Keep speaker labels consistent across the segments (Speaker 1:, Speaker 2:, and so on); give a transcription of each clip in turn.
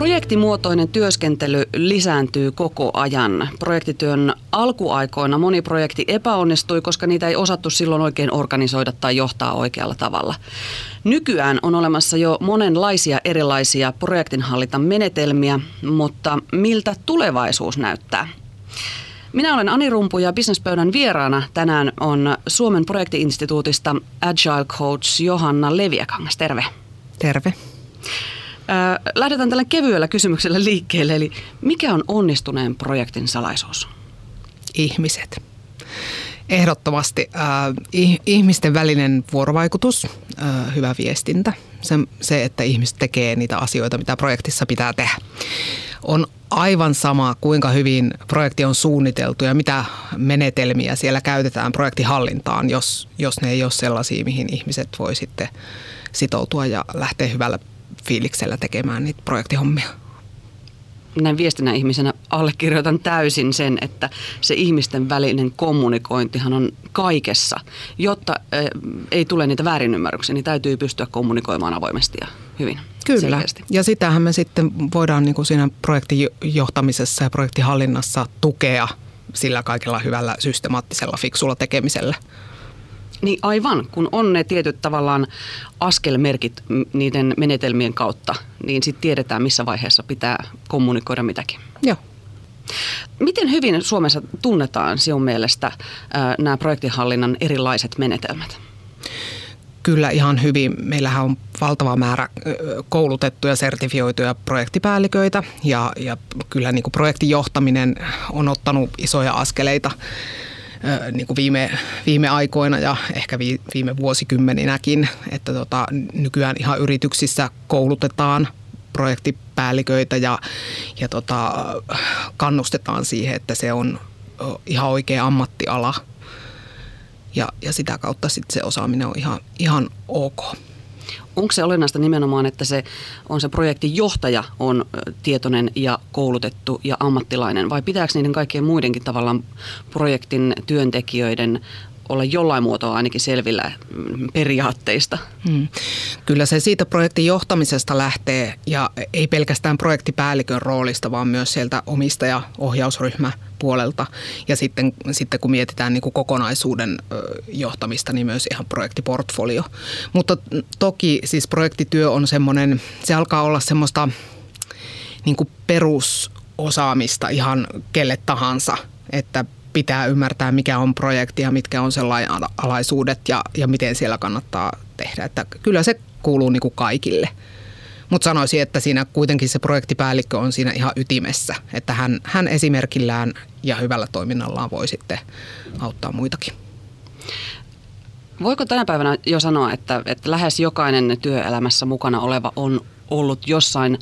Speaker 1: Projektimuotoinen työskentely lisääntyy koko ajan. Projektityön alkuaikoina moni projekti epäonnistui, koska niitä ei osattu silloin oikein organisoida tai johtaa oikealla tavalla. Nykyään on olemassa jo monenlaisia erilaisia projektinhallintamenetelmiä, mutta miltä tulevaisuus näyttää? Minä olen Ani Rumpu ja Businesspöydän vieraana tänään on Suomen projektiinstituutista Agile Coach Johanna Leviakangas. Terve.
Speaker 2: Terve.
Speaker 1: Lähdetään tällä kevyellä kysymyksellä liikkeelle, eli mikä on onnistuneen projektin salaisuus?
Speaker 2: Ihmiset. Ehdottomasti äh, ihmisten välinen vuorovaikutus, äh, hyvä viestintä, se, se, että ihmiset tekee niitä asioita, mitä projektissa pitää tehdä. On aivan sama, kuinka hyvin projekti on suunniteltu ja mitä menetelmiä siellä käytetään projektihallintaan, jos, jos ne ei ole sellaisia, mihin ihmiset voi sitten sitoutua ja lähteä hyvällä fiiliksellä tekemään niitä projektihommia.
Speaker 1: Näin viestinnän ihmisenä allekirjoitan täysin sen, että se ihmisten välinen kommunikointihan on kaikessa. Jotta ei tule niitä väärinymmärryksiä, niin täytyy pystyä kommunikoimaan avoimesti ja hyvin.
Speaker 2: Kyllä, selkeästi. ja sitähän me sitten voidaan niin kuin siinä projektijohtamisessa ja projektihallinnassa tukea sillä kaikella hyvällä systemaattisella fiksulla tekemisellä.
Speaker 1: Niin aivan, kun on ne tietyt tavallaan askelmerkit niiden menetelmien kautta, niin sitten tiedetään missä vaiheessa pitää kommunikoida mitäkin.
Speaker 2: Joo.
Speaker 1: Miten hyvin Suomessa tunnetaan sinun mielestä nämä projektihallinnan erilaiset menetelmät?
Speaker 2: Kyllä ihan hyvin. Meillähän on valtava määrä koulutettuja, sertifioituja projektipäälliköitä ja, ja kyllä niin kuin projektijohtaminen on ottanut isoja askeleita niin kuin viime, viime aikoina ja ehkä viime vuosikymmeninäkin, että tota, nykyään ihan yrityksissä koulutetaan projektipäälliköitä ja, ja tota, kannustetaan siihen, että se on ihan oikea ammattiala ja, ja sitä kautta sitten se osaaminen on ihan, ihan ok.
Speaker 1: Onko se olennaista nimenomaan, että se on se projektijohtaja on tietoinen ja koulutettu ja ammattilainen? Vai pitääkö niiden kaikkien muidenkin tavallaan projektin työntekijöiden olla jollain muotoa ainakin selvillä periaatteista. Hmm.
Speaker 2: Kyllä se siitä projektin johtamisesta lähtee ja ei pelkästään projektipäällikön roolista, vaan myös sieltä omistaja-ohjausryhmä puolelta. Ja sitten, sitten kun mietitään niin kuin kokonaisuuden johtamista, niin myös ihan projektiportfolio. Mutta toki siis projektityö on semmoinen, se alkaa olla semmoista niin kuin perusosaamista ihan kelle tahansa, että pitää ymmärtää, mikä on projekti ja mitkä on sen alaisuudet ja, ja miten siellä kannattaa tehdä. Että kyllä se kuuluu niin kuin kaikille. Mutta sanoisin, että siinä kuitenkin se projektipäällikkö on siinä ihan ytimessä, että hän, hän esimerkillään ja hyvällä toiminnallaan voi sitten auttaa muitakin.
Speaker 1: Voiko tänä päivänä jo sanoa, että, että lähes jokainen työelämässä mukana oleva on ollut jossain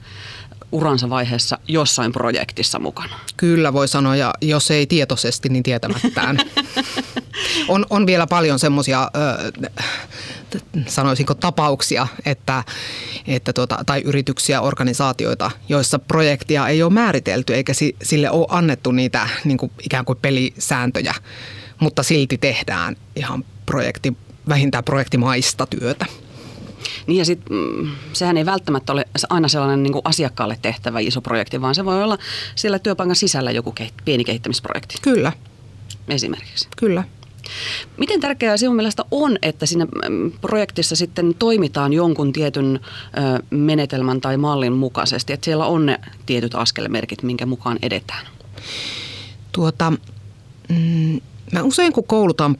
Speaker 1: uransa vaiheessa jossain projektissa mukana.
Speaker 2: Kyllä voi sanoa, ja jos ei tietoisesti, niin tietämättään. on, on vielä paljon semmoisia, sanoisinko tapauksia, että, että tuota, tai yrityksiä, organisaatioita, joissa projektia ei ole määritelty eikä sille ole annettu niitä niin kuin ikään kuin pelisääntöjä, mutta silti tehdään ihan projekti, vähintään projektimaista työtä.
Speaker 1: Niin ja sit, mm, sehän ei välttämättä ole aina sellainen niin kuin asiakkaalle tehtävä iso projekti, vaan se voi olla siellä työpaikan sisällä joku kehit- pieni kehittämisprojekti.
Speaker 2: Kyllä.
Speaker 1: Esimerkiksi.
Speaker 2: Kyllä.
Speaker 1: Miten tärkeää sinun mielestä on, että siinä mm, projektissa sitten toimitaan jonkun tietyn menetelmän tai mallin mukaisesti, että siellä on ne tietyt askelmerkit, minkä mukaan edetään?
Speaker 2: Tuota, mm, mä usein kun koulutan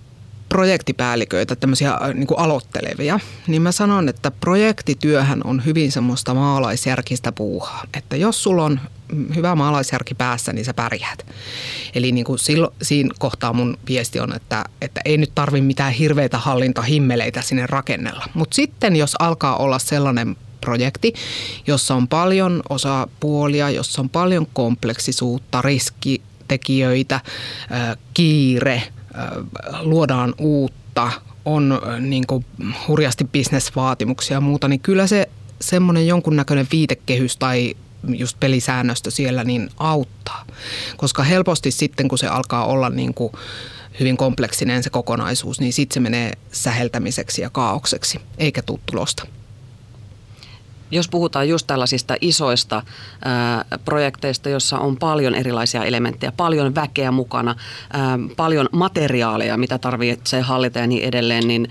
Speaker 2: projektipäälliköitä, tämmöisiä äh, niin kuin aloittelevia, niin mä sanon, että projektityöhän on hyvin semmoista maalaisjärkistä puuhaa. Että jos sulla on hyvä maalaisjärki päässä, niin sä pärjäät. Eli niin kuin silloin, siinä kohtaa mun viesti on, että, että ei nyt tarvi mitään hirveitä hallintahimmeleitä sinne rakennella. Mutta sitten jos alkaa olla sellainen projekti, jossa on paljon osapuolia, jossa on paljon kompleksisuutta, riskitekijöitä, kiire – luodaan uutta, on niin kuin hurjasti bisnesvaatimuksia ja muuta, niin kyllä se semmoinen jonkunnäköinen viitekehys tai just pelisäännöstö siellä niin auttaa. Koska helposti sitten, kun se alkaa olla niin kuin hyvin kompleksinen se kokonaisuus, niin sitten se menee säheltämiseksi ja kaaukseksi, eikä tule tulosta.
Speaker 1: Jos puhutaan just tällaisista isoista projekteista, jossa on paljon erilaisia elementtejä, paljon väkeä mukana, paljon materiaaleja, mitä tarvitsee hallita ja niin edelleen, niin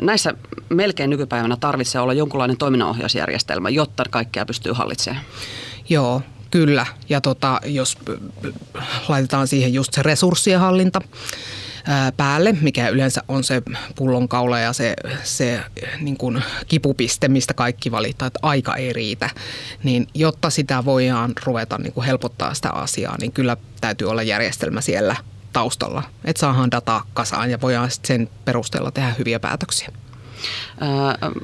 Speaker 1: näissä melkein nykypäivänä tarvitsee olla jonkunlainen toiminnanohjausjärjestelmä, jotta kaikkea pystyy hallitsemaan.
Speaker 2: Joo, kyllä. Ja tota, jos laitetaan siihen just se resurssien hallinta, päälle, mikä yleensä on se pullonkaula ja se, se niin kuin kipupiste, mistä kaikki valittaa, että aika ei riitä. Niin jotta sitä voidaan ruveta niin kuin helpottaa sitä asiaa, niin kyllä täytyy olla järjestelmä siellä taustalla, että saadaan dataa kasaan ja voidaan sen perusteella tehdä hyviä päätöksiä.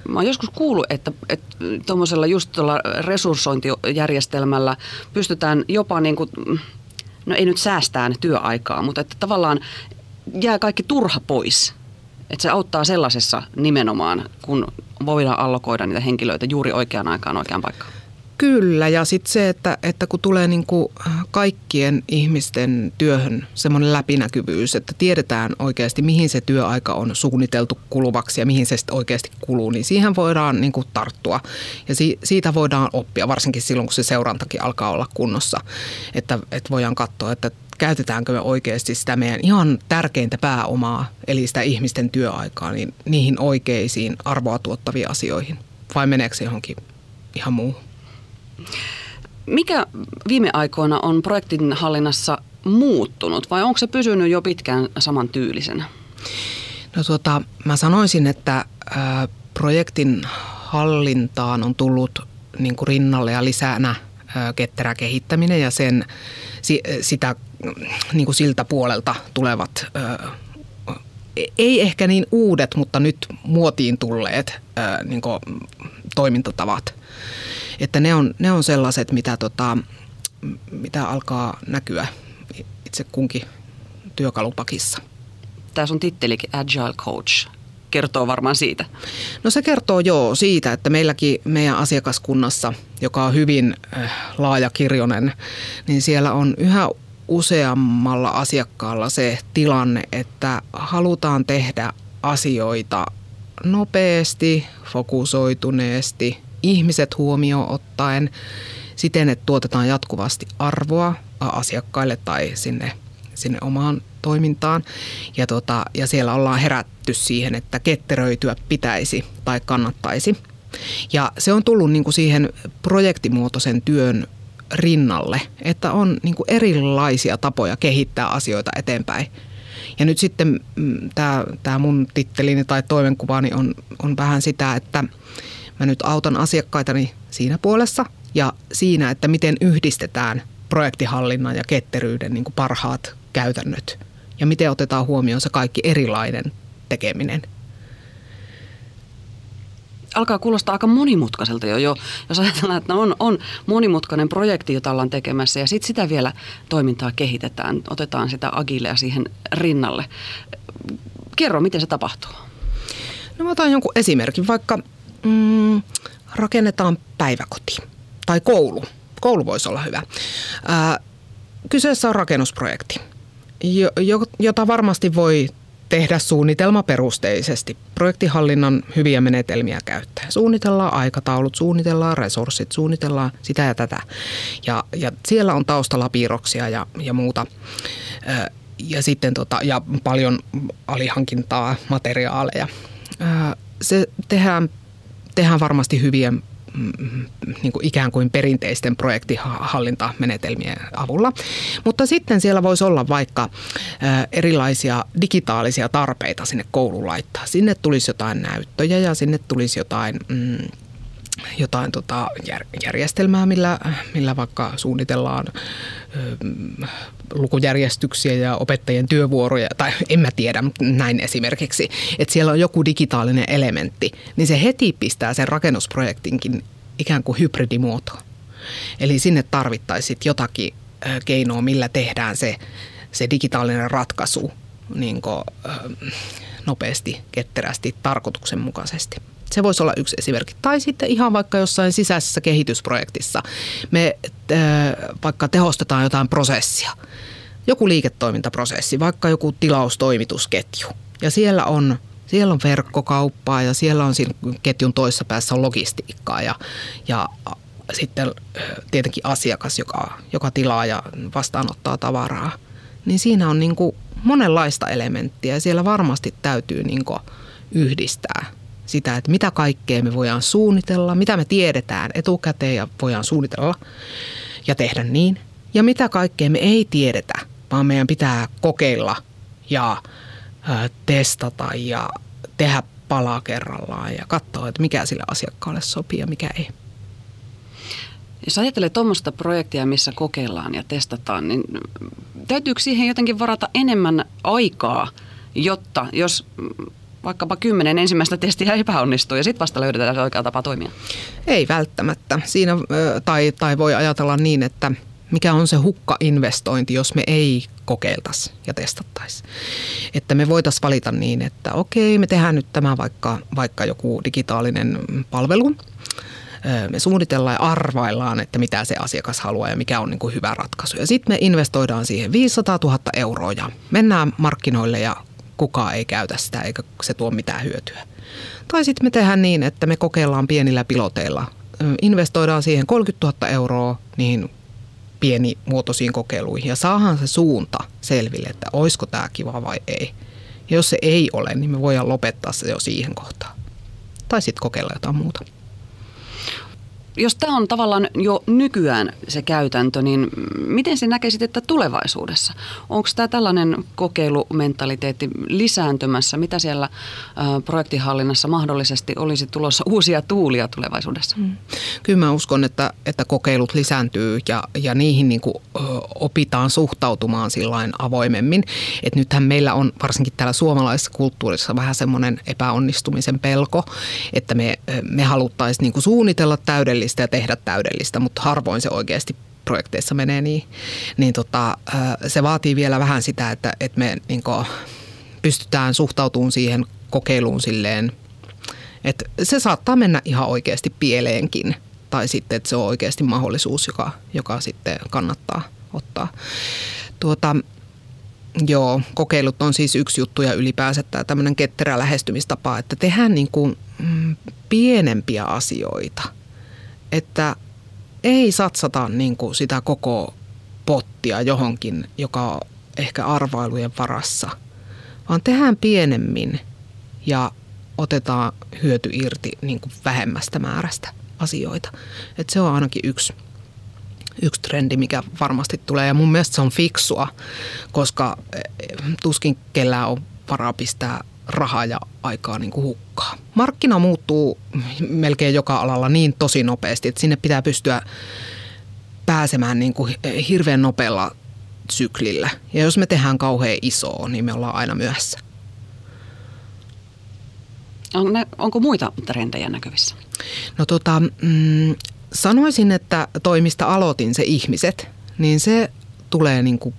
Speaker 1: Mä oon joskus kuullut, että, että tuommoisella just tuolla resurssointijärjestelmällä pystytään jopa niin kuin, no ei nyt säästään työaikaa, mutta että tavallaan jää kaikki turha pois. Että se auttaa sellaisessa nimenomaan, kun voidaan allokoida niitä henkilöitä juuri oikeaan aikaan oikeaan paikkaan.
Speaker 2: Kyllä, ja sitten se, että, että kun tulee niin kuin kaikkien ihmisten työhön semmoinen läpinäkyvyys, että tiedetään oikeasti, mihin se työaika on suunniteltu kuluvaksi ja mihin se sitten oikeasti kuluu, niin siihen voidaan niin kuin tarttua. Ja si, siitä voidaan oppia, varsinkin silloin, kun se seurantakin alkaa olla kunnossa, että, että voidaan katsoa, että käytetäänkö me oikeasti sitä meidän ihan tärkeintä pääomaa, eli sitä ihmisten työaikaa, niin niihin oikeisiin arvoa tuottaviin asioihin, vai meneekö se johonkin ihan muuhun?
Speaker 1: Mikä viime aikoina on projektin hallinnassa muuttunut vai onko se pysynyt jo pitkään samantyylisenä?
Speaker 2: No tuota, mä sanoisin, että ää, projektin hallintaan on tullut niin kuin rinnalle ja lisänä ää, ketterä kehittäminen ja sen, si, sitä niin kuin siltä puolelta tulevat ää, ei ehkä niin uudet, mutta nyt muotiin tulleet ää, niin toimintatavat että ne on, ne on sellaiset, mitä, tota, mitä alkaa näkyä itse kunkin työkalupakissa.
Speaker 1: Tässä on tittelikin Agile Coach. Kertoo varmaan siitä.
Speaker 2: No se kertoo joo siitä, että meilläkin meidän asiakaskunnassa, joka on hyvin äh, laajakirjonen, niin siellä on yhä useammalla asiakkaalla se tilanne, että halutaan tehdä asioita nopeasti, fokusoituneesti, ihmiset huomioon ottaen siten, että tuotetaan jatkuvasti arvoa asiakkaille tai sinne, sinne omaan toimintaan. Ja, tota, ja siellä ollaan herätty siihen, että ketteröityä pitäisi tai kannattaisi. Ja se on tullut niin kuin siihen projektimuotoisen työn rinnalle, että on niin kuin erilaisia tapoja kehittää asioita eteenpäin. Ja nyt sitten mm, tämä mun tittelini tai toimenkuvani on, on vähän sitä, että Mä nyt autan asiakkaitani siinä puolessa ja siinä, että miten yhdistetään projektihallinnan ja ketteryyden niin kuin parhaat käytännöt ja miten otetaan huomioon se kaikki erilainen tekeminen
Speaker 1: alkaa kuulostaa aika monimutkaiselta jo, jo jos ajatellaan, että on, on monimutkainen projekti, jota ollaan tekemässä ja sitten sitä vielä toimintaa kehitetään, otetaan sitä agilea siihen rinnalle. Kerro, miten se tapahtuu?
Speaker 2: No mä otan jonkun esimerkin, vaikka mm, rakennetaan päiväkoti tai koulu. Koulu voisi olla hyvä. Ää, kyseessä on rakennusprojekti, jota varmasti voi tehdä suunnitelmaperusteisesti. Projektihallinnan hyviä menetelmiä käyttää. Suunnitellaan aikataulut, suunnitellaan resurssit, suunnitellaan sitä ja tätä. Ja, ja siellä on taustalla piirroksia ja, ja muuta. Ja sitten tota, ja paljon alihankintaa, materiaaleja. Se tehdään tehdään varmasti hyvien mm, niin kuin ikään kuin perinteisten projektihallintamenetelmien avulla. Mutta sitten siellä voisi olla vaikka erilaisia digitaalisia tarpeita sinne kouluun laittaa. Sinne tulisi jotain näyttöjä ja sinne tulisi jotain... Mm, jotain tota järjestelmää, millä, millä vaikka suunnitellaan lukujärjestyksiä ja opettajien työvuoroja, tai en mä tiedä, näin esimerkiksi, että siellä on joku digitaalinen elementti, niin se heti pistää sen rakennusprojektinkin ikään kuin hybridimuotoon. Eli sinne tarvittaisiin jotakin keinoa, millä tehdään se, se digitaalinen ratkaisu niin kuin, nopeasti, ketterästi, tarkoituksenmukaisesti. Se voisi olla yksi esimerkki. Tai sitten ihan vaikka jossain sisäisessä kehitysprojektissa me äh, vaikka tehostetaan jotain prosessia. Joku liiketoimintaprosessi, vaikka joku tilaustoimitusketju. Ja siellä on Siellä on verkkokauppaa ja siellä on siinä ketjun toisessa päässä on logistiikkaa ja, ja sitten tietenkin asiakas, joka, joka tilaa ja vastaanottaa tavaraa. Niin siinä on niin kuin monenlaista elementtiä ja siellä varmasti täytyy niin kuin yhdistää sitä, että mitä kaikkea me voidaan suunnitella, mitä me tiedetään etukäteen ja voidaan suunnitella ja tehdä niin. Ja mitä kaikkea me ei tiedetä, vaan meidän pitää kokeilla ja ö, testata ja tehdä palaa kerrallaan ja katsoa, että mikä sille asiakkaalle sopii ja mikä ei.
Speaker 1: Jos ajattelee tuommoista projektia, missä kokeillaan ja testataan, niin täytyykö siihen jotenkin varata enemmän aikaa, jotta jos vaikkapa kymmenen ensimmäistä testiä epäonnistuu ja sitten vasta löydetään se oikea tapa toimia?
Speaker 2: Ei välttämättä. Siinä, tai, tai voi ajatella niin, että mikä on se hukka-investointi, jos me ei kokeiltaisi ja testattaisi. Että me voitaisiin valita niin, että okei, me tehdään nyt tämä vaikka, vaikka joku digitaalinen palvelu. Me suunnitellaan ja arvaillaan, että mitä se asiakas haluaa ja mikä on niin kuin hyvä ratkaisu. Ja sitten me investoidaan siihen 500 000 euroa ja mennään markkinoille ja kukaan ei käytä sitä eikä se tuo mitään hyötyä. Tai sitten me tehdään niin, että me kokeillaan pienillä piloteilla. Investoidaan siihen 30 000 euroa niin pienimuotoisiin kokeiluihin ja saahan se suunta selville, että olisiko tämä kiva vai ei. Ja jos se ei ole, niin me voidaan lopettaa se jo siihen kohtaan. Tai sitten kokeilla jotain muuta
Speaker 1: jos tämä on tavallaan jo nykyään se käytäntö, niin miten se näkisit, että tulevaisuudessa? Onko tämä tällainen kokeilumentaliteetti lisääntymässä? Mitä siellä projektihallinnassa mahdollisesti olisi tulossa uusia tuulia tulevaisuudessa? Hmm.
Speaker 2: Kyllä mä uskon, että, että kokeilut lisääntyy ja, ja niihin niin kuin, opitaan suhtautumaan sillain avoimemmin. Et nythän meillä on varsinkin täällä suomalaisessa kulttuurissa vähän semmoinen epäonnistumisen pelko, että me, me haluttaisiin niin suunnitella täydellisesti täydellistä ja tehdä täydellistä, mutta harvoin se oikeasti projekteissa menee niin. Niin tota, se vaatii vielä vähän sitä, että, että me niin pystytään suhtautumaan siihen kokeiluun silleen, että se saattaa mennä ihan oikeasti pieleenkin. Tai sitten, että se on oikeasti mahdollisuus, joka, joka sitten kannattaa ottaa. Tuota, Joo, kokeilut on siis yksi juttu ja ylipäänsä tämä tämmöinen ketterä lähestymistapa, että tehdään niin kuin mm, pienempiä asioita – että ei satsata niin kuin sitä koko pottia johonkin, joka on ehkä arvailujen varassa, vaan tehdään pienemmin ja otetaan hyöty irti niin kuin vähemmästä määrästä asioita. Et se on ainakin yksi, yksi trendi, mikä varmasti tulee. Ja mun mielestä se on fiksua, koska eh, tuskin kellään on varaa pistää rahaa ja aikaa niin kuin hukkaa. Markkina muuttuu melkein joka alalla niin tosi nopeasti, että sinne pitää pystyä pääsemään niin kuin hirveän nopealla syklillä. Ja jos me tehdään kauhean isoa, niin me ollaan aina myöhässä.
Speaker 1: On ne, onko muita trendejä näkyvissä?
Speaker 2: No tota, mm, sanoisin, että toimista aloitin se ihmiset, niin se tulee niin kuin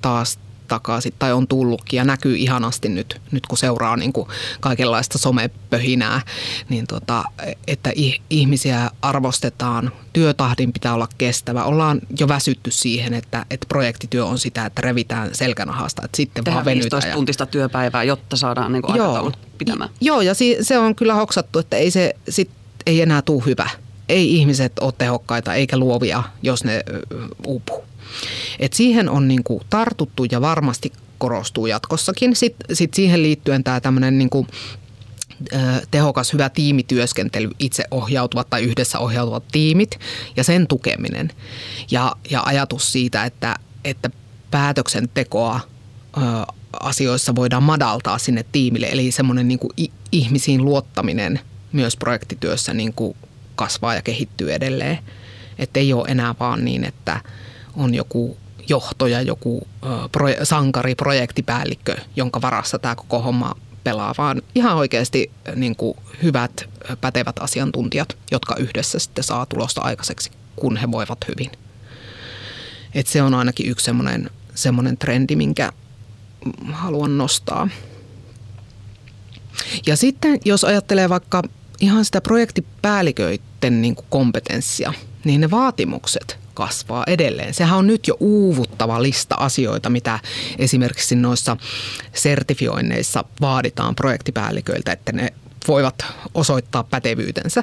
Speaker 2: taas takaisin tai on tullutkin ja näkyy ihanasti nyt, nyt kun seuraa niin kuin kaikenlaista somepöhinää, niin tota, että ihmisiä arvostetaan, työtahdin pitää olla kestävä. Ollaan jo väsytty siihen, että, että projektityö on sitä, että revitään selkänahasta, että sitten
Speaker 1: Tehdään
Speaker 2: vaan
Speaker 1: 15 tuntista työpäivää, jotta saadaan niin kuin Joo. pitämään.
Speaker 2: Joo, ja se on kyllä hoksattu, että ei se sit, ei enää tule hyvä. Ei ihmiset ole tehokkaita eikä luovia, jos ne uupuu. Et siihen on niin kuin tartuttu ja varmasti korostuu jatkossakin. Sitten sit siihen liittyen tämä tämmöinen niin tehokas, hyvä tiimityöskentely, itse ohjautuvat tai yhdessä ohjautuvat tiimit ja sen tukeminen. Ja, ja ajatus siitä, että, että päätöksentekoa ö, asioissa voidaan madaltaa sinne tiimille. Eli semmoinen niin ihmisiin luottaminen myös projektityössä niin kuin kasvaa ja kehittyy edelleen. Että ei ole enää vaan niin, että – on joku johto ja joku sankari, projektipäällikkö, jonka varassa tämä koko homma pelaa, vaan ihan oikeasti niin kuin hyvät, pätevät asiantuntijat, jotka yhdessä sitten saa tulosta aikaiseksi, kun he voivat hyvin. Et se on ainakin yksi semmoinen trendi, minkä haluan nostaa. Ja sitten jos ajattelee vaikka ihan sitä projektipäälliköiden niin kuin kompetenssia, niin ne vaatimukset kasvaa edelleen. Sehän on nyt jo uuvuttava lista asioita, mitä esimerkiksi noissa sertifioinneissa vaaditaan projektipäälliköiltä, että ne voivat osoittaa pätevyytensä.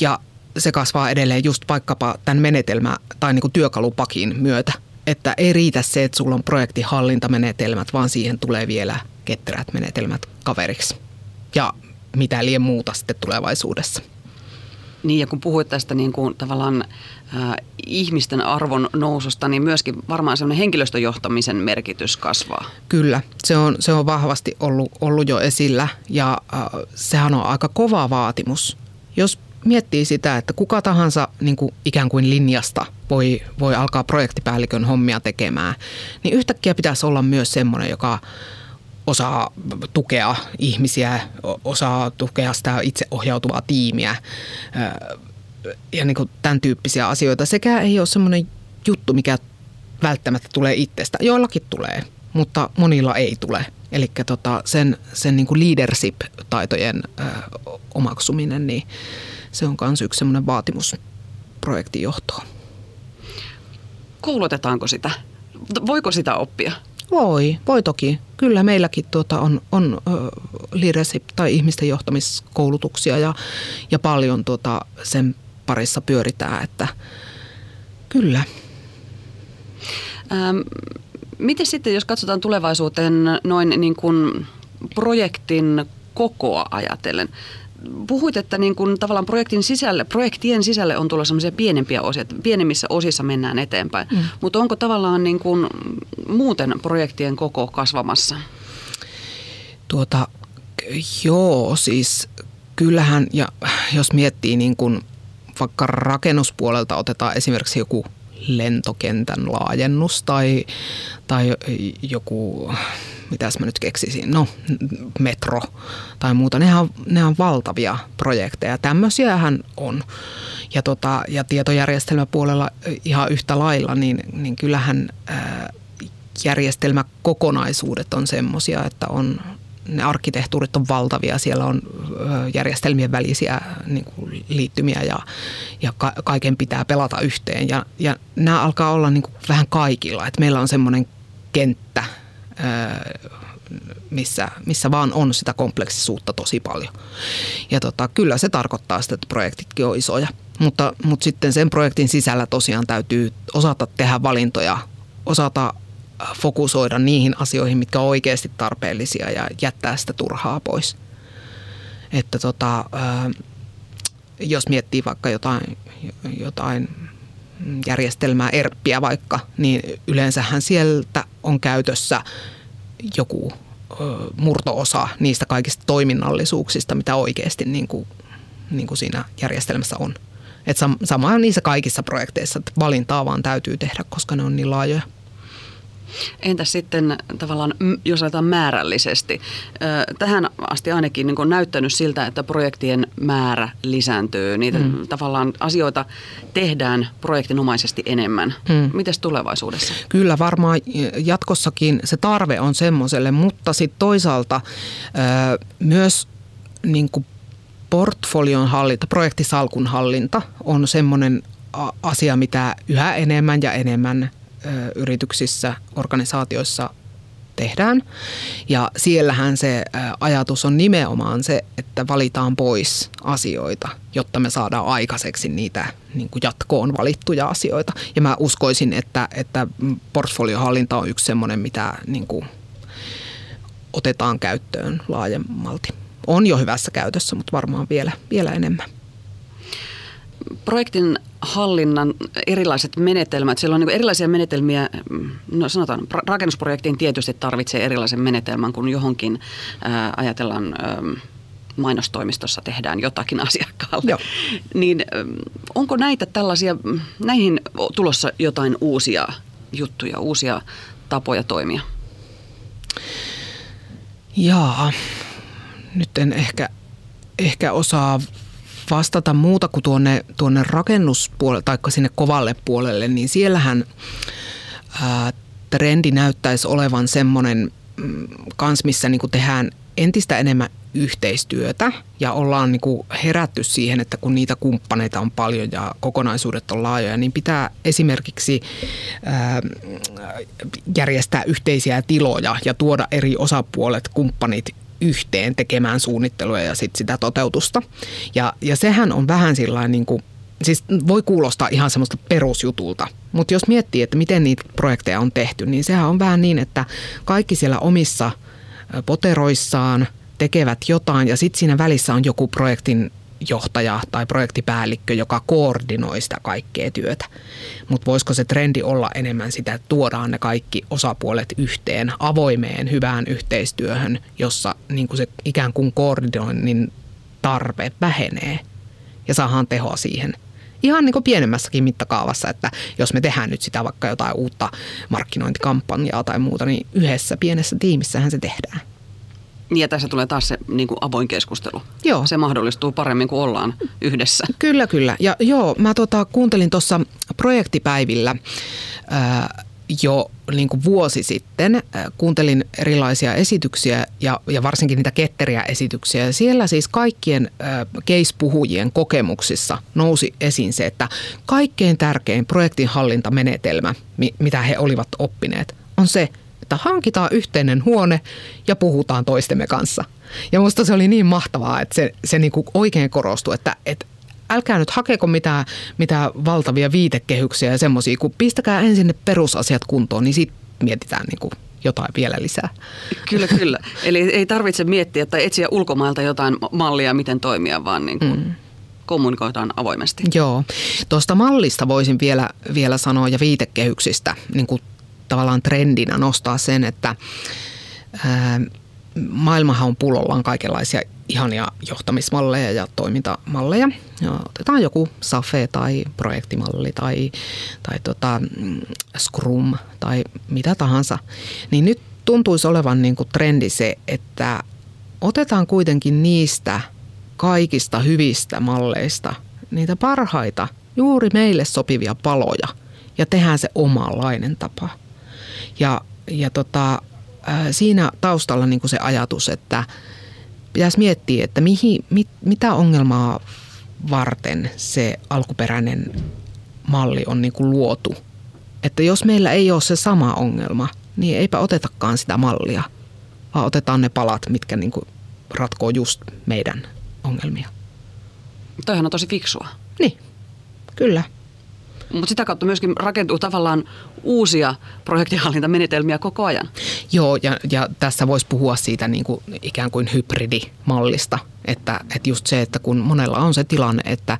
Speaker 2: Ja se kasvaa edelleen just vaikkapa tämän menetelmä- tai niin kuin työkalupakin myötä. Että ei riitä se, että sulla on projektihallintamenetelmät, vaan siihen tulee vielä ketterät menetelmät kaveriksi. Ja mitä liian muuta sitten tulevaisuudessa.
Speaker 1: Niin ja kun puhuit tästä niin kuin tavallaan äh, ihmisten arvon noususta, niin myöskin varmaan semmoinen henkilöstöjohtamisen merkitys kasvaa.
Speaker 2: Kyllä, se on, se on vahvasti ollut, ollut jo esillä ja äh, sehän on aika kova vaatimus. Jos miettii sitä, että kuka tahansa niin kuin ikään kuin linjasta voi, voi alkaa projektipäällikön hommia tekemään, niin yhtäkkiä pitäisi olla myös semmoinen, joka osaa tukea ihmisiä, osaa tukea sitä itseohjautuvaa tiimiä ja niin kuin tämän tyyppisiä asioita. Sekä ei ole semmoinen juttu, mikä välttämättä tulee itsestä. Joillakin tulee, mutta monilla ei tule. Eli tota sen, sen niin kuin leadership-taitojen ö, omaksuminen, niin se on myös yksi semmoinen vaatimus projektin johtoon.
Speaker 1: Koulutetaanko sitä? Voiko sitä oppia?
Speaker 2: Voi, voi toki. Kyllä meilläkin tuota on, on leadership tai ihmisten johtamiskoulutuksia ja, ja paljon tuota sen parissa pyöritään, että kyllä.
Speaker 1: Ähm, miten sitten, jos katsotaan tulevaisuuteen noin niin kuin projektin kokoa ajatellen? Puhuit, että niin kuin tavallaan projektin sisälle, projektien sisälle on tulossa sellaisia pienempiä osia, että pienemmissä osissa mennään eteenpäin. Mm. Mutta onko tavallaan niin kuin muuten projektien koko kasvamassa?
Speaker 2: Tuota, joo, siis kyllähän, ja jos miettii niin kuin vaikka rakennuspuolelta otetaan esimerkiksi joku lentokentän laajennus tai, tai joku mitäs mä nyt keksisin, no metro tai muuta. Nehän on, ne on valtavia projekteja. Tämmöisiähän on. Ja, tota, ja tietojärjestelmäpuolella ihan yhtä lailla, niin, niin kyllähän ää, järjestelmäkokonaisuudet on semmoisia, että on, ne arkkitehtuurit on valtavia, siellä on järjestelmien välisiä niin kuin liittymiä ja, ja ka- kaiken pitää pelata yhteen. Ja, ja nämä alkaa olla niin kuin vähän kaikilla, että meillä on semmoinen kenttä, missä, missä vaan on sitä kompleksisuutta tosi paljon. Ja tota, kyllä se tarkoittaa sitä, että projektitkin on isoja. Mutta, mutta sitten sen projektin sisällä tosiaan täytyy osata tehdä valintoja, osata fokusoida niihin asioihin, mitkä on oikeasti tarpeellisia ja jättää sitä turhaa pois. Että tota, jos miettii vaikka jotain, jotain järjestelmää, ERPPiä vaikka, niin yleensähän sieltä on käytössä joku murtoosa niistä kaikista toiminnallisuuksista, mitä oikeasti niin kuin, niin kuin siinä järjestelmässä on. Et sama on niissä kaikissa projekteissa, että valintaa vaan täytyy tehdä, koska ne on niin laajoja.
Speaker 1: Entä sitten tavallaan, jos ajatellaan määrällisesti? Tähän asti ainakin niin on näyttänyt siltä, että projektien määrä lisääntyy. Niitä mm. tavallaan asioita tehdään projektinomaisesti enemmän. Mm. Mites tulevaisuudessa?
Speaker 2: Kyllä varmaan jatkossakin se tarve on semmoiselle, mutta sitten toisaalta myös niin kuin portfolion hallinta, projektisalkun hallinta on semmoinen asia, mitä yhä enemmän ja enemmän yrityksissä, organisaatioissa tehdään. Ja siellähän se ajatus on nimenomaan se, että valitaan pois asioita, jotta me saadaan aikaiseksi niitä niin kuin jatkoon valittuja asioita. Ja mä uskoisin, että, että portfoliohallinta on yksi semmoinen, mitä niin kuin otetaan käyttöön laajemmalti. On jo hyvässä käytössä, mutta varmaan vielä, vielä enemmän
Speaker 1: projektin hallinnan erilaiset menetelmät, siellä on niin erilaisia menetelmiä, no sanotaan rakennusprojektiin tietysti tarvitsee erilaisen menetelmän kuin johonkin ää, ajatellaan ää, mainostoimistossa tehdään jotakin asiakkaalle. Joo. Niin onko näitä tällaisia, näihin tulossa jotain uusia juttuja, uusia tapoja toimia?
Speaker 2: Jaa, nyt en ehkä, ehkä osaa vastata muuta kuin tuonne, tuonne rakennuspuolelle tai sinne kovalle puolelle, niin siellähän ää, trendi näyttäisi olevan semmoinen mm, kans, missä niin tehdään entistä enemmän yhteistyötä ja ollaan niin kuin herätty siihen, että kun niitä kumppaneita on paljon ja kokonaisuudet on laajoja, niin pitää esimerkiksi ää, järjestää yhteisiä tiloja ja tuoda eri osapuolet, kumppanit yhteen tekemään suunnittelua ja sit sitä toteutusta. Ja, ja sehän on vähän sillä niin kuin siis voi kuulostaa ihan semmoista perusjutulta, mutta jos miettii, että miten niitä projekteja on tehty, niin sehän on vähän niin, että kaikki siellä omissa poteroissaan tekevät jotain ja sitten siinä välissä on joku projektin johtaja tai projektipäällikkö, joka koordinoi sitä kaikkea työtä. Mutta voisiko se trendi olla enemmän sitä, että tuodaan ne kaikki osapuolet yhteen avoimeen hyvään yhteistyöhön, jossa niin kuin se ikään kuin koordinoinnin tarve vähenee ja saadaan tehoa siihen – ihan niin kuin pienemmässäkin mittakaavassa, että jos me tehdään nyt sitä vaikka jotain uutta markkinointikampanjaa tai muuta, niin yhdessä pienessä tiimissähän se tehdään.
Speaker 1: Niin ja tässä tulee taas se niin kuin avoin keskustelu.
Speaker 2: Joo.
Speaker 1: Se mahdollistuu paremmin, kun ollaan yhdessä.
Speaker 2: Kyllä, kyllä. Ja joo, mä tota, kuuntelin tuossa projektipäivillä ää, jo niin kuin vuosi sitten äh, kuuntelin erilaisia esityksiä ja, ja varsinkin niitä ketteriä esityksiä. Ja siellä siis kaikkien äh, case-puhujien kokemuksissa nousi esiin se, että kaikkein tärkein projektinhallintamenetelmä, mitä he olivat oppineet, on se, että hankitaan yhteinen huone ja puhutaan toistemme kanssa. Ja musta se oli niin mahtavaa, että se, se niin kuin oikein korostui, että, että älkää nyt hakeko mitään, mitään valtavia viitekehyksiä ja semmoisia, kun pistäkää ensin ne perusasiat kuntoon, niin sitten mietitään niin kuin jotain vielä lisää.
Speaker 1: Kyllä, kyllä. Eli ei tarvitse miettiä tai etsiä ulkomailta jotain mallia, miten toimia, vaan niin kuin mm. kommunikoidaan avoimesti.
Speaker 2: Joo. Tuosta mallista voisin vielä, vielä sanoa ja viitekehyksistä niin kuin tavallaan trendinä nostaa sen, että ää, maailmahan on pullollaan kaikenlaisia ihania johtamismalleja ja toimintamalleja. Ja otetaan joku SAFE tai projektimalli tai, tai tota, Scrum tai mitä tahansa. Niin nyt tuntuisi olevan niin kuin trendi se, että otetaan kuitenkin niistä kaikista hyvistä malleista niitä parhaita, juuri meille sopivia paloja ja tehdään se omanlainen tapa. Ja, ja tota, siinä taustalla niin kuin se ajatus, että – pitäisi miettiä, että mihin, mit, mitä ongelmaa varten se alkuperäinen malli on niin kuin luotu. Että jos meillä ei ole se sama ongelma, niin eipä otetakaan sitä mallia, vaan otetaan ne palat, mitkä niin kuin ratkoo just meidän ongelmia.
Speaker 1: Toihan on tosi fiksua.
Speaker 2: Niin, kyllä.
Speaker 1: Mutta sitä kautta myöskin rakentuu tavallaan uusia projektihallintamenetelmiä koko ajan.
Speaker 2: Joo, ja, ja tässä voisi puhua siitä niin kuin ikään kuin hybridimallista. Että, että just se, että kun monella on se tilanne, että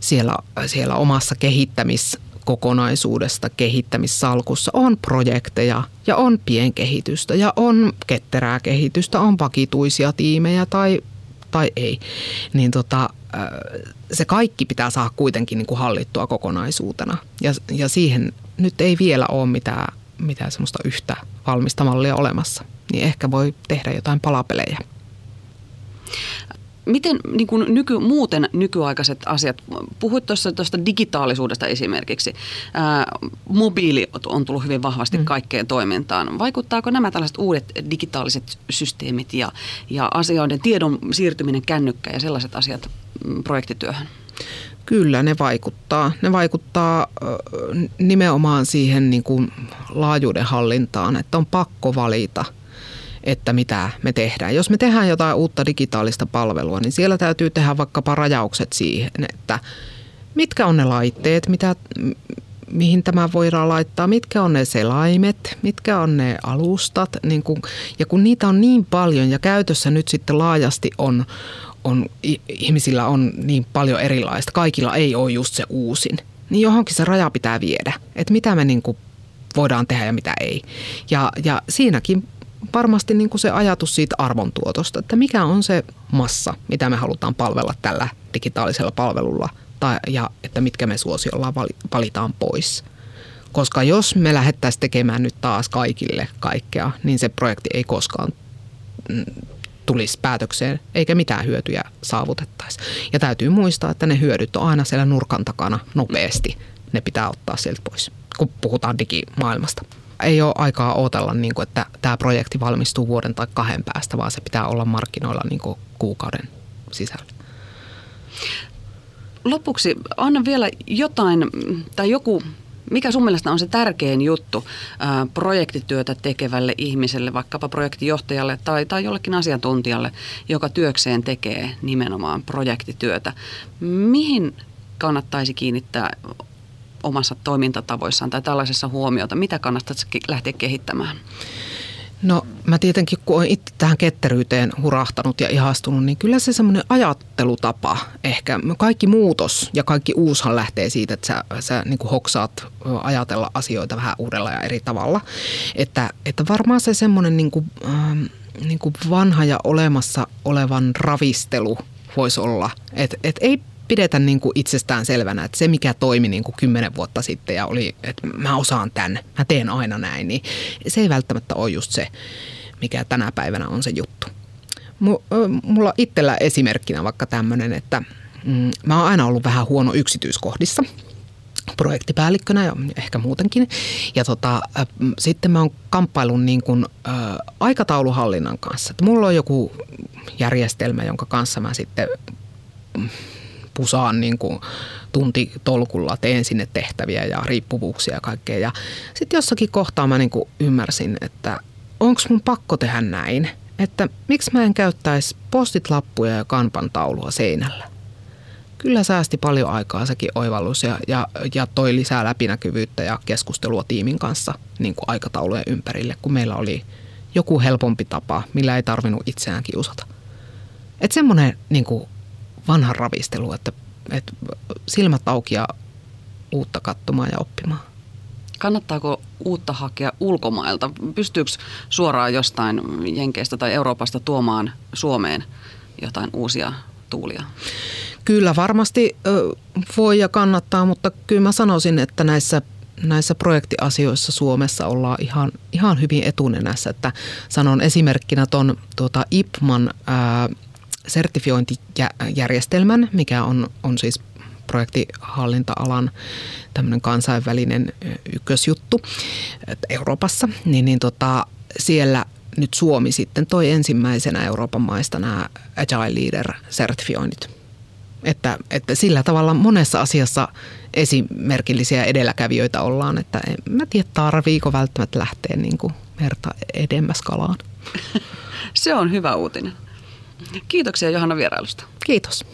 Speaker 2: siellä, siellä omassa kehittämis kokonaisuudesta kehittämissalkussa on projekteja ja on pienkehitystä ja on ketterää kehitystä, on vakituisia tiimejä tai, tai ei, niin tota, se kaikki pitää saada kuitenkin niin kuin hallittua kokonaisuutena. Ja, ja siihen nyt ei vielä ole mitään, mitään semmoista yhtä valmista mallia olemassa. Niin ehkä voi tehdä jotain palapelejä.
Speaker 1: Miten niin kuin nyky, muuten nykyaikaiset asiat, puhuit tuossa tuosta digitaalisuudesta esimerkiksi, ää, mobiili on tullut hyvin vahvasti mm. kaikkeen toimintaan. Vaikuttaako nämä tällaiset uudet digitaaliset systeemit ja, ja asioiden tiedon siirtyminen kännykkään ja sellaiset asiat mm, projektityöhön?
Speaker 2: Kyllä ne vaikuttaa. Ne vaikuttaa nimenomaan siihen niin kuin laajuuden hallintaan, että on pakko valita – että mitä me tehdään. Jos me tehdään jotain uutta digitaalista palvelua, niin siellä täytyy tehdä vaikkapa rajaukset siihen, että mitkä on ne laitteet, mitä, mihin tämä voidaan laittaa, mitkä on ne selaimet, mitkä on ne alustat. Niin kun, ja kun niitä on niin paljon ja käytössä nyt sitten laajasti on, on, ihmisillä on niin paljon erilaista, kaikilla ei ole just se uusin, niin johonkin se raja pitää viedä, että mitä me niin voidaan tehdä ja mitä ei. Ja, ja siinäkin varmasti niin kuin se ajatus siitä arvontuotosta, että mikä on se massa, mitä me halutaan palvella tällä digitaalisella palvelulla tai, ja että mitkä me suosiolla valitaan pois. Koska jos me lähdettäisiin tekemään nyt taas kaikille kaikkea, niin se projekti ei koskaan mm, tulisi päätökseen eikä mitään hyötyjä saavutettaisi. Ja täytyy muistaa, että ne hyödyt on aina siellä nurkan takana nopeasti. Ne pitää ottaa sieltä pois, kun puhutaan digimaailmasta ei ole aikaa odotella, niin kuin, että tämä projekti valmistuu vuoden tai kahden päästä, vaan se pitää olla markkinoilla niin kuin kuukauden sisällä.
Speaker 1: Lopuksi anna vielä jotain tai joku mikä sun mielestä on se tärkein juttu ää, projektityötä tekevälle ihmiselle, vaikkapa projektijohtajalle tai, tai jollekin asiantuntijalle, joka työkseen tekee nimenomaan projektityötä? Mihin kannattaisi kiinnittää omassa toimintatavoissaan tai tällaisessa huomiota? Mitä kannattaisi lähteä kehittämään?
Speaker 2: No mä tietenkin, kun olen itse tähän ketteryyteen hurahtanut ja ihastunut, niin kyllä se semmoinen ajattelutapa ehkä. Kaikki muutos ja kaikki uushan lähtee siitä, että sä, sä niin hoksaat ajatella asioita vähän uudella ja eri tavalla. Että, että varmaan se semmoinen niin kuin, ähm, niin kuin vanha ja olemassa olevan ravistelu voisi olla. Että et ei pidetä niin kuin itsestään selvänä, että se mikä toimi niin kuin kymmenen vuotta sitten ja oli, että mä osaan tämän, mä teen aina näin, niin se ei välttämättä ole just se, mikä tänä päivänä on se juttu. Mulla itsellä esimerkkinä vaikka tämmöinen, että mm, mä oon aina ollut vähän huono yksityiskohdissa projektipäällikkönä ja ehkä muutenkin. Ja tota, äh, sitten mä oon kamppailun niin kuin, äh, aikatauluhallinnan kanssa. Että mulla on joku järjestelmä, jonka kanssa mä sitten pusaan niin kuin tuntitolkulla, teen sinne tehtäviä ja riippuvuuksia ja kaikkea. Ja sitten jossakin kohtaa mä niin kuin ymmärsin, että onko mun pakko tehdä näin, että miksi mä en käyttäisi postitlappuja ja kanpan taulua seinällä. Kyllä säästi paljon aikaa sekin oivallus ja, ja, ja toi lisää läpinäkyvyyttä ja keskustelua tiimin kanssa niin kuin aikataulujen ympärille, kun meillä oli joku helpompi tapa, millä ei tarvinnut itseään kiusata. Että semmoinen niin kuin vanhan ravistelu, että, että silmät auki ja uutta katsomaan ja oppimaan.
Speaker 1: Kannattaako uutta hakea ulkomailta? Pystyykö suoraan jostain Jenkeistä tai Euroopasta tuomaan Suomeen jotain uusia tuulia?
Speaker 2: Kyllä varmasti voi ja kannattaa, mutta kyllä mä sanoisin, että näissä näissä projektiasioissa Suomessa ollaan ihan, ihan hyvin etunenässä. Että sanon esimerkkinä tuon tuota IPMAN ää, sertifiointijärjestelmän, mikä on, on siis projektihallinta-alan kansainvälinen ykkösjuttu Euroopassa, niin, niin tota, siellä nyt Suomi sitten toi ensimmäisenä Euroopan maista nämä Agile Leader-sertifioinnit. Että, että sillä tavalla monessa asiassa esimerkillisiä edelläkävijöitä ollaan, että en mä tiedä tarviiko välttämättä lähteä niin kuin merta edemmäs kalaan.
Speaker 1: Se on hyvä uutinen. Kiitoksia Johanna vierailusta.
Speaker 2: Kiitos.